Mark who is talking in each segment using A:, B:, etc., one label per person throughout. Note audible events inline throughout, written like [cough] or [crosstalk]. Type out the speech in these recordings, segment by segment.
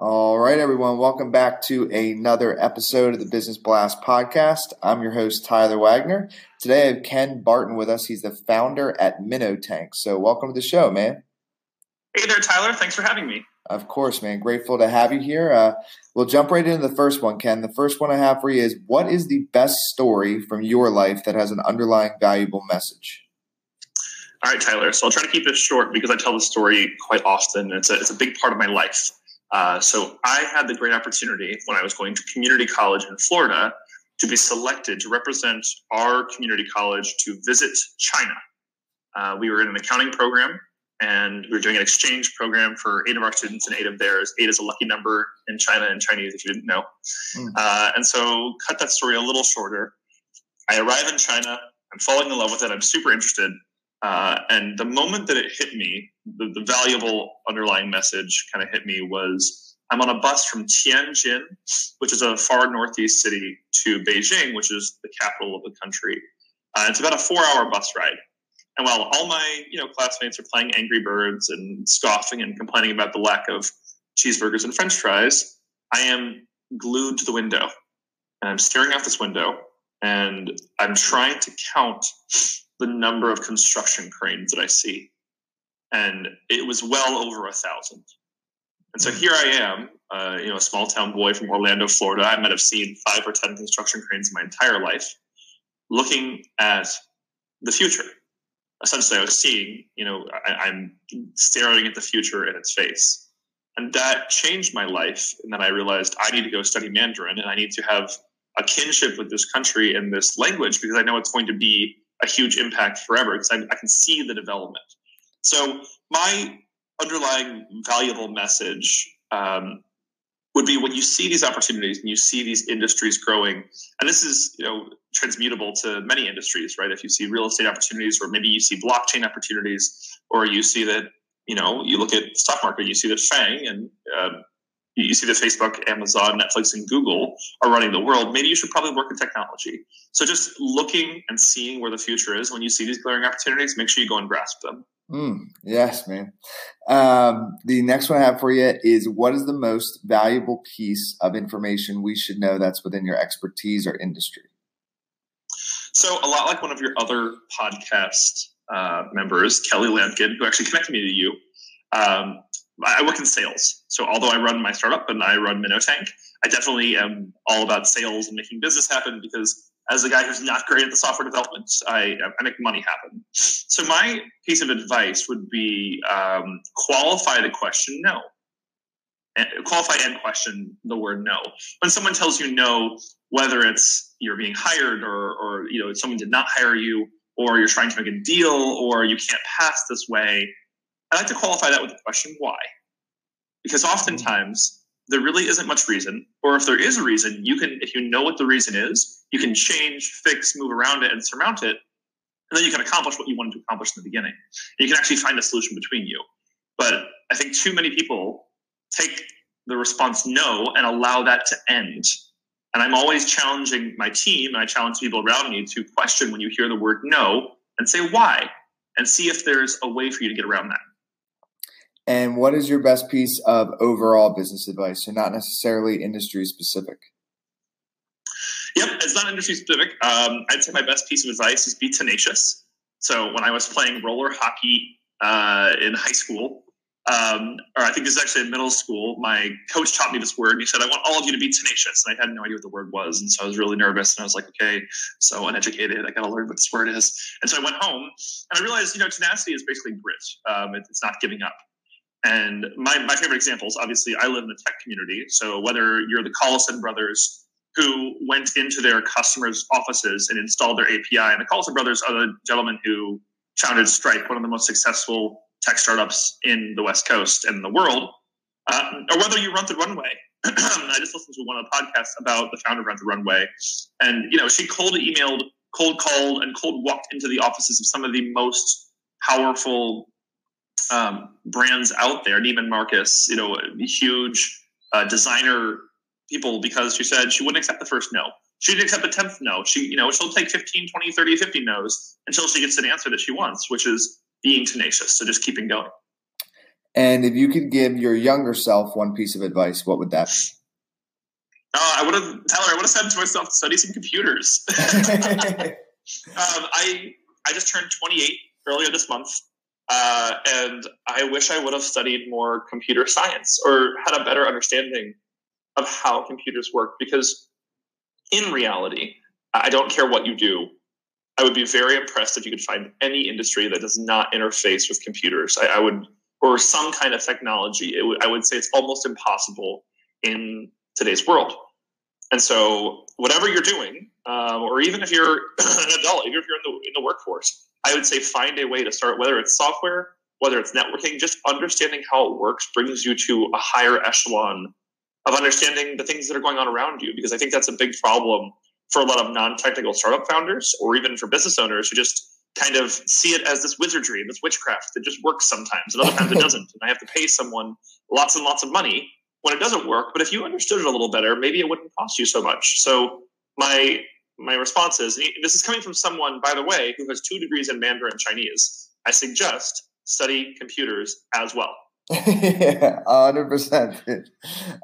A: All right, everyone. Welcome back to another episode of the Business Blast podcast. I'm your host, Tyler Wagner. Today I have Ken Barton with us. He's the founder at Minnow Tank. So, welcome to the show, man.
B: Hey there, Tyler. Thanks for having me.
A: Of course, man. Grateful to have you here. Uh, we'll jump right into the first one, Ken. The first one I have for you is what is the best story from your life that has an underlying valuable message?
B: All right, Tyler. So I'll try to keep this short because I tell the story quite often. It's a, it's a big part of my life. Uh, so I had the great opportunity when I was going to community college in Florida to be selected to represent our community college to visit China. Uh, we were in an accounting program and we were doing an exchange program for eight of our students and eight of theirs. Eight is a lucky number in China in Chinese, if you didn't know. Mm. Uh, and so, cut that story a little shorter. I arrive in China. I'm falling in love with it. I'm super interested. Uh, and the moment that it hit me, the, the valuable underlying message kind of hit me was I'm on a bus from Tianjin, which is a far northeast city, to Beijing, which is the capital of the country. Uh, it's about a four hour bus ride. And while all my you know classmates are playing Angry Birds and scoffing and complaining about the lack of cheeseburgers and French fries, I am glued to the window, and I'm staring out this window, and I'm trying to count the number of construction cranes that I see. And it was well over a thousand. And so here I am, uh, you know, a small town boy from Orlando, Florida. I might have seen five or 10 construction cranes in my entire life, looking at the future. Essentially, I was seeing, you know, I, I'm staring at the future in its face. And that changed my life. And then I realized I need to go study Mandarin and I need to have a kinship with this country and this language because I know it's going to be a huge impact forever because I, I can see the development. So my underlying valuable message um, would be when you see these opportunities and you see these industries growing, and this is you know transmutable to many industries, right? If you see real estate opportunities, or maybe you see blockchain opportunities, or you see that you know you look at stock market, you see that FAANG and uh, you see that Facebook, Amazon, Netflix, and Google are running the world. Maybe you should probably work in technology. So just looking and seeing where the future is when you see these glaring opportunities, make sure you go and grasp them.
A: Mm, yes, man. Um, the next one I have for you is what is the most valuable piece of information we should know that's within your expertise or industry?
B: So, a lot like one of your other podcast uh, members, Kelly Lampkin, who actually connected me to you, um, I work in sales. So although I run my startup and I run Minnow Tank, I definitely am all about sales and making business happen because as a guy who's not great at the software development, I, I make money happen. So my piece of advice would be um, qualify the question no. And qualify and question the word no. When someone tells you no, whether it's you're being hired or, or you know someone did not hire you, or you're trying to make a deal, or you can't pass this way, I like to qualify that with the question why. Because oftentimes there really isn't much reason, or if there is a reason, you can, if you know what the reason is, you can change, fix, move around it, and surmount it, and then you can accomplish what you wanted to accomplish in the beginning. And you can actually find a solution between you. But I think too many people take the response no and allow that to end. And I'm always challenging my team, and I challenge people around me to question when you hear the word no and say why, and see if there's a way for you to get around that.
A: And what is your best piece of overall business advice? So, not necessarily industry specific.
B: Yep, it's not industry specific. Um, I'd say my best piece of advice is be tenacious. So, when I was playing roller hockey uh, in high school, um, or I think this is actually in middle school, my coach taught me this word. And he said, I want all of you to be tenacious. And I had no idea what the word was. And so I was really nervous. And I was like, okay, so uneducated. I got to learn what this word is. And so I went home and I realized, you know, tenacity is basically grit. Um, it's not giving up. And my, my favorite examples, obviously, I live in the tech community. So whether you're the Collison brothers who went into their customers' offices and installed their API, and the Collison brothers are the gentlemen who founded Stripe, one of the most successful tech startups in the West Coast and the world, uh, or whether you run the runway. [clears throat] I just listened to one of the podcasts about the founder of Rent the Runway, and you know she cold emailed, cold called, and cold walked into the offices of some of the most powerful um, brands out there. Neiman Marcus, you know, huge uh, designer people, because she said she wouldn't accept the first no. She didn't accept the tenth no. She, you know, she'll take 15, 20, 30, 50 no's until she gets an answer that she wants, which is being tenacious. So just keeping going.
A: And if you could give your younger self one piece of advice, what would that be?
B: Uh, I would have, Tyler, I would have said to myself, study some computers. [laughs] [laughs] um, I I just turned 28 earlier this month, uh, and I wish I would have studied more computer science or had a better understanding of how computers work. Because in reality, I don't care what you do. I would be very impressed if you could find any industry that does not interface with computers. I, I would, or some kind of technology. I would say it's almost impossible in today's world. And so, whatever you're doing, um, or even if you're [coughs] an adult, even if you're in the, in the workforce, I would say find a way to start, whether it's software, whether it's networking, just understanding how it works brings you to a higher echelon of understanding the things that are going on around you. Because I think that's a big problem for a lot of non technical startup founders, or even for business owners who just kind of see it as this wizardry and this witchcraft that just works sometimes, and other times it [laughs] doesn't. And I have to pay someone lots and lots of money when it doesn't work. But if you understood it a little better, maybe it wouldn't cost you so much. So my my response is this is coming from someone, by the way, who has two degrees in Mandarin Chinese. I suggest study computers as well. [laughs]
A: yeah, hundred percent.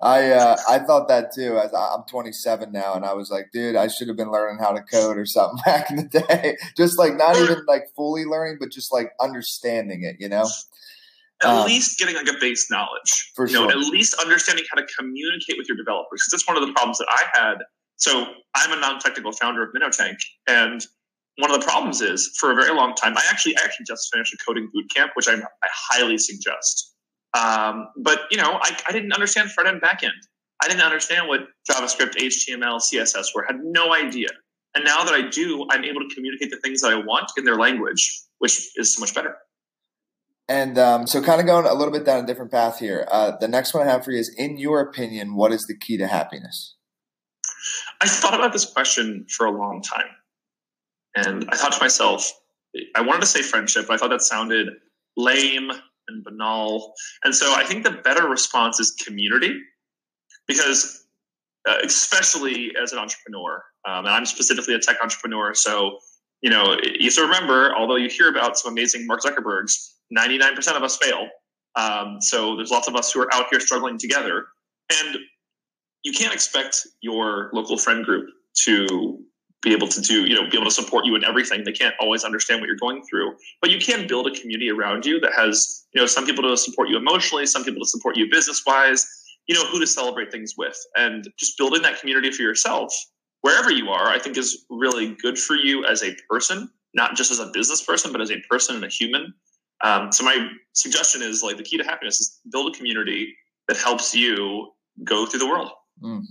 A: I uh, I thought that too. As I'm 27 now, and I was like, dude, I should have been learning how to code or something [laughs] back in the day. Just like not even like fully learning, but just like understanding it. You know,
B: at um, least getting like a base knowledge.
A: For
B: you know, at least understanding how to communicate with your developers. Because that's one of the problems that I had so I'm a non-technical founder of Minnow Tank, and one of the problems is for a very long time. I actually I actually just finished a coding boot camp, which I, I highly suggest. Um, but you know, I, I didn't understand front end, back end. I didn't understand what JavaScript, HTML, CSS were. Had no idea. And now that I do, I'm able to communicate the things that I want in their language, which is so much better.
A: And um, so, kind of going a little bit down a different path here. Uh, the next one I have for you is: In your opinion, what is the key to happiness?
B: I thought about this question for a long time. And I thought to myself, I wanted to say friendship, but I thought that sounded lame and banal. And so I think the better response is community, because uh, especially as an entrepreneur, um, and I'm specifically a tech entrepreneur, so you know you have to remember, although you hear about some amazing Mark Zuckerbergs, 99% of us fail. Um, so there's lots of us who are out here struggling together, and you can't expect your local friend group to be able to do, you know, be able to support you in everything. They can't always understand what you're going through, but you can build a community around you that has, you know, some people to support you emotionally, some people to support you business wise, you know, who to celebrate things with. And just building that community for yourself, wherever you are, I think is really good for you as a person, not just as a business person, but as a person and a human. Um, so my suggestion is like the key to happiness is build a community that helps you go through the world.
A: Mm.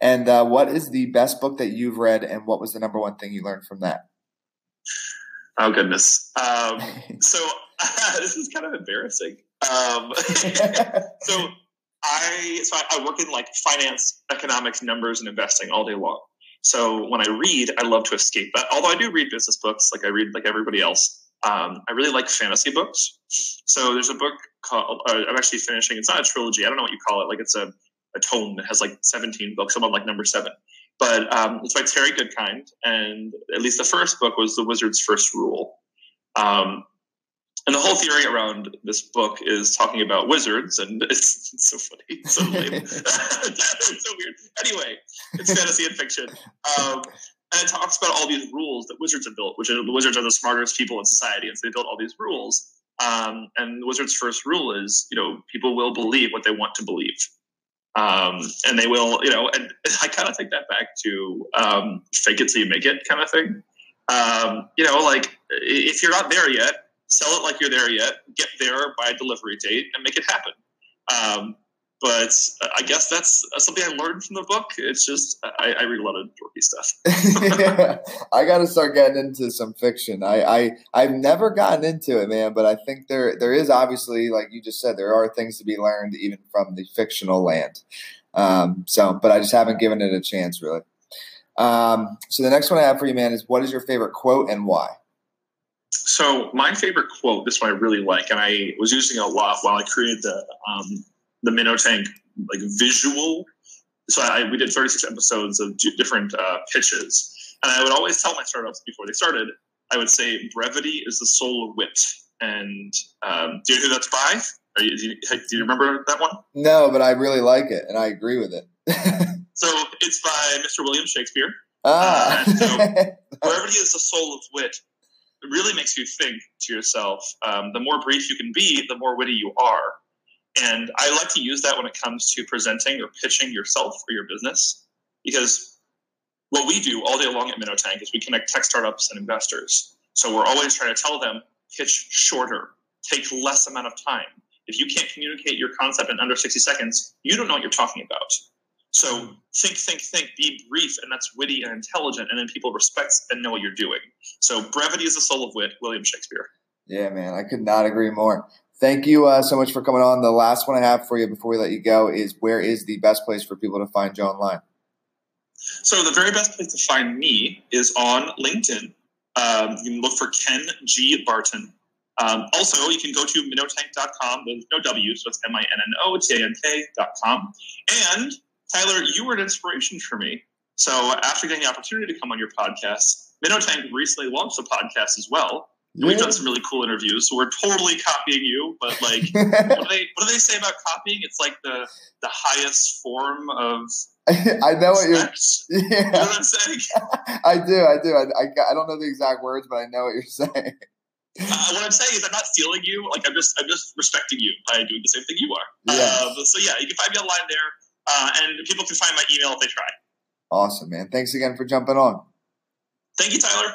A: And uh, what is the best book that you've read, and what was the number one thing you learned from that?
B: Oh goodness. Um, [laughs] so uh, [laughs] this is kind of embarrassing. Um, [laughs] so I so I, I, work in like finance, economics, numbers, and investing all day long. So when I read, I love to escape that. Although I do read business books, like I read like everybody else. Um, I really like fantasy books. So there's a book called uh, I'm actually finishing. It's not a trilogy. I don't know what you call it. Like it's a a tome that has like 17 books. I'm on like number seven. But um, it's by Terry Goodkind, and at least the first book was The Wizard's First Rule. Um, and the whole theory around this book is talking about wizards, and [laughs] it's, it's so funny, so lame, [laughs] [laughs] it's so weird. Anyway, it's fantasy and fiction, um, and it talks about all these rules that wizards have built, which are, the wizards are the smartest people in society, and so they built all these rules. Um, and the wizard's first rule is, you know, people will believe what they want to believe. Um, and they will, you know, and I kind of take that back to um, fake it till you make it kind of thing. Um, you know, like if you're not there yet, sell it like you're there yet, get there by delivery date and make it happen. But I guess that's something I learned from the book. It's just I, I read a lot of dorky
A: stuff. [laughs] [laughs] I got to start getting into some fiction. I, I I've never gotten into it, man. But I think there there is obviously, like you just said, there are things to be learned even from the fictional land. Um, so, but I just haven't given it a chance really. Um, so the next one I have for you, man, is what is your favorite quote and why?
B: So my favorite quote, this one I really like, and I was using it a lot while I created the um, the Minnow Tank like visual. So I, we did 36 episodes of different uh, pitches, and I would always tell my startups before they started, I would say brevity is the soul of wit. And um, do you know who that's by? You, do, you, do you remember that one?
A: No, but I really like it, and I agree with it. [laughs]
B: so it's by Mr. William Shakespeare.
A: Ah.
B: Uh, so [laughs] brevity is the soul of wit. It really makes you think to yourself. Um, the more brief you can be, the more witty you are. And I like to use that when it comes to presenting or pitching yourself or your business, because what we do all day long at Minnow Tank is we connect tech startups and investors. So we're always trying to tell them pitch shorter, take less amount of time. If you can't communicate your concept in under 60 seconds, you don't know what you're talking about. So think, think, think, be brief, and that's witty and intelligent, and then people respect and know what you're doing. So brevity is the soul of wit, William Shakespeare.
A: Yeah, man, I could not agree more. Thank you uh, so much for coming on. The last one I have for you before we let you go is where is the best place for people to find Joe online?
B: So the very best place to find me is on LinkedIn. Um, you can look for Ken G. Barton. Um, also, you can go to minnowtank.com. There's no W, so it's M-I-N-N-O-T-A-N-K.com. And Tyler, you were an inspiration for me. So after getting the opportunity to come on your podcast, Minnow Tank recently launched a podcast as well. We've done some really cool interviews, so we're totally copying you. But like, [laughs] what, do they, what do they say about copying? It's like the the highest form of. [laughs]
A: I know what you're.
B: Yeah. [laughs] You know what I'm saying?
A: I do, I do. I, I, I, don't know the exact words, but I know what you're saying.
B: Uh, what I'm saying is, I'm not stealing you. Like, I'm just, I'm just respecting you by doing the same thing you are.
A: Yeah.
B: Uh, so yeah, you can find me online there, uh, and people can find my email if they try.
A: Awesome, man. Thanks again for jumping on.
B: Thank you, Tyler.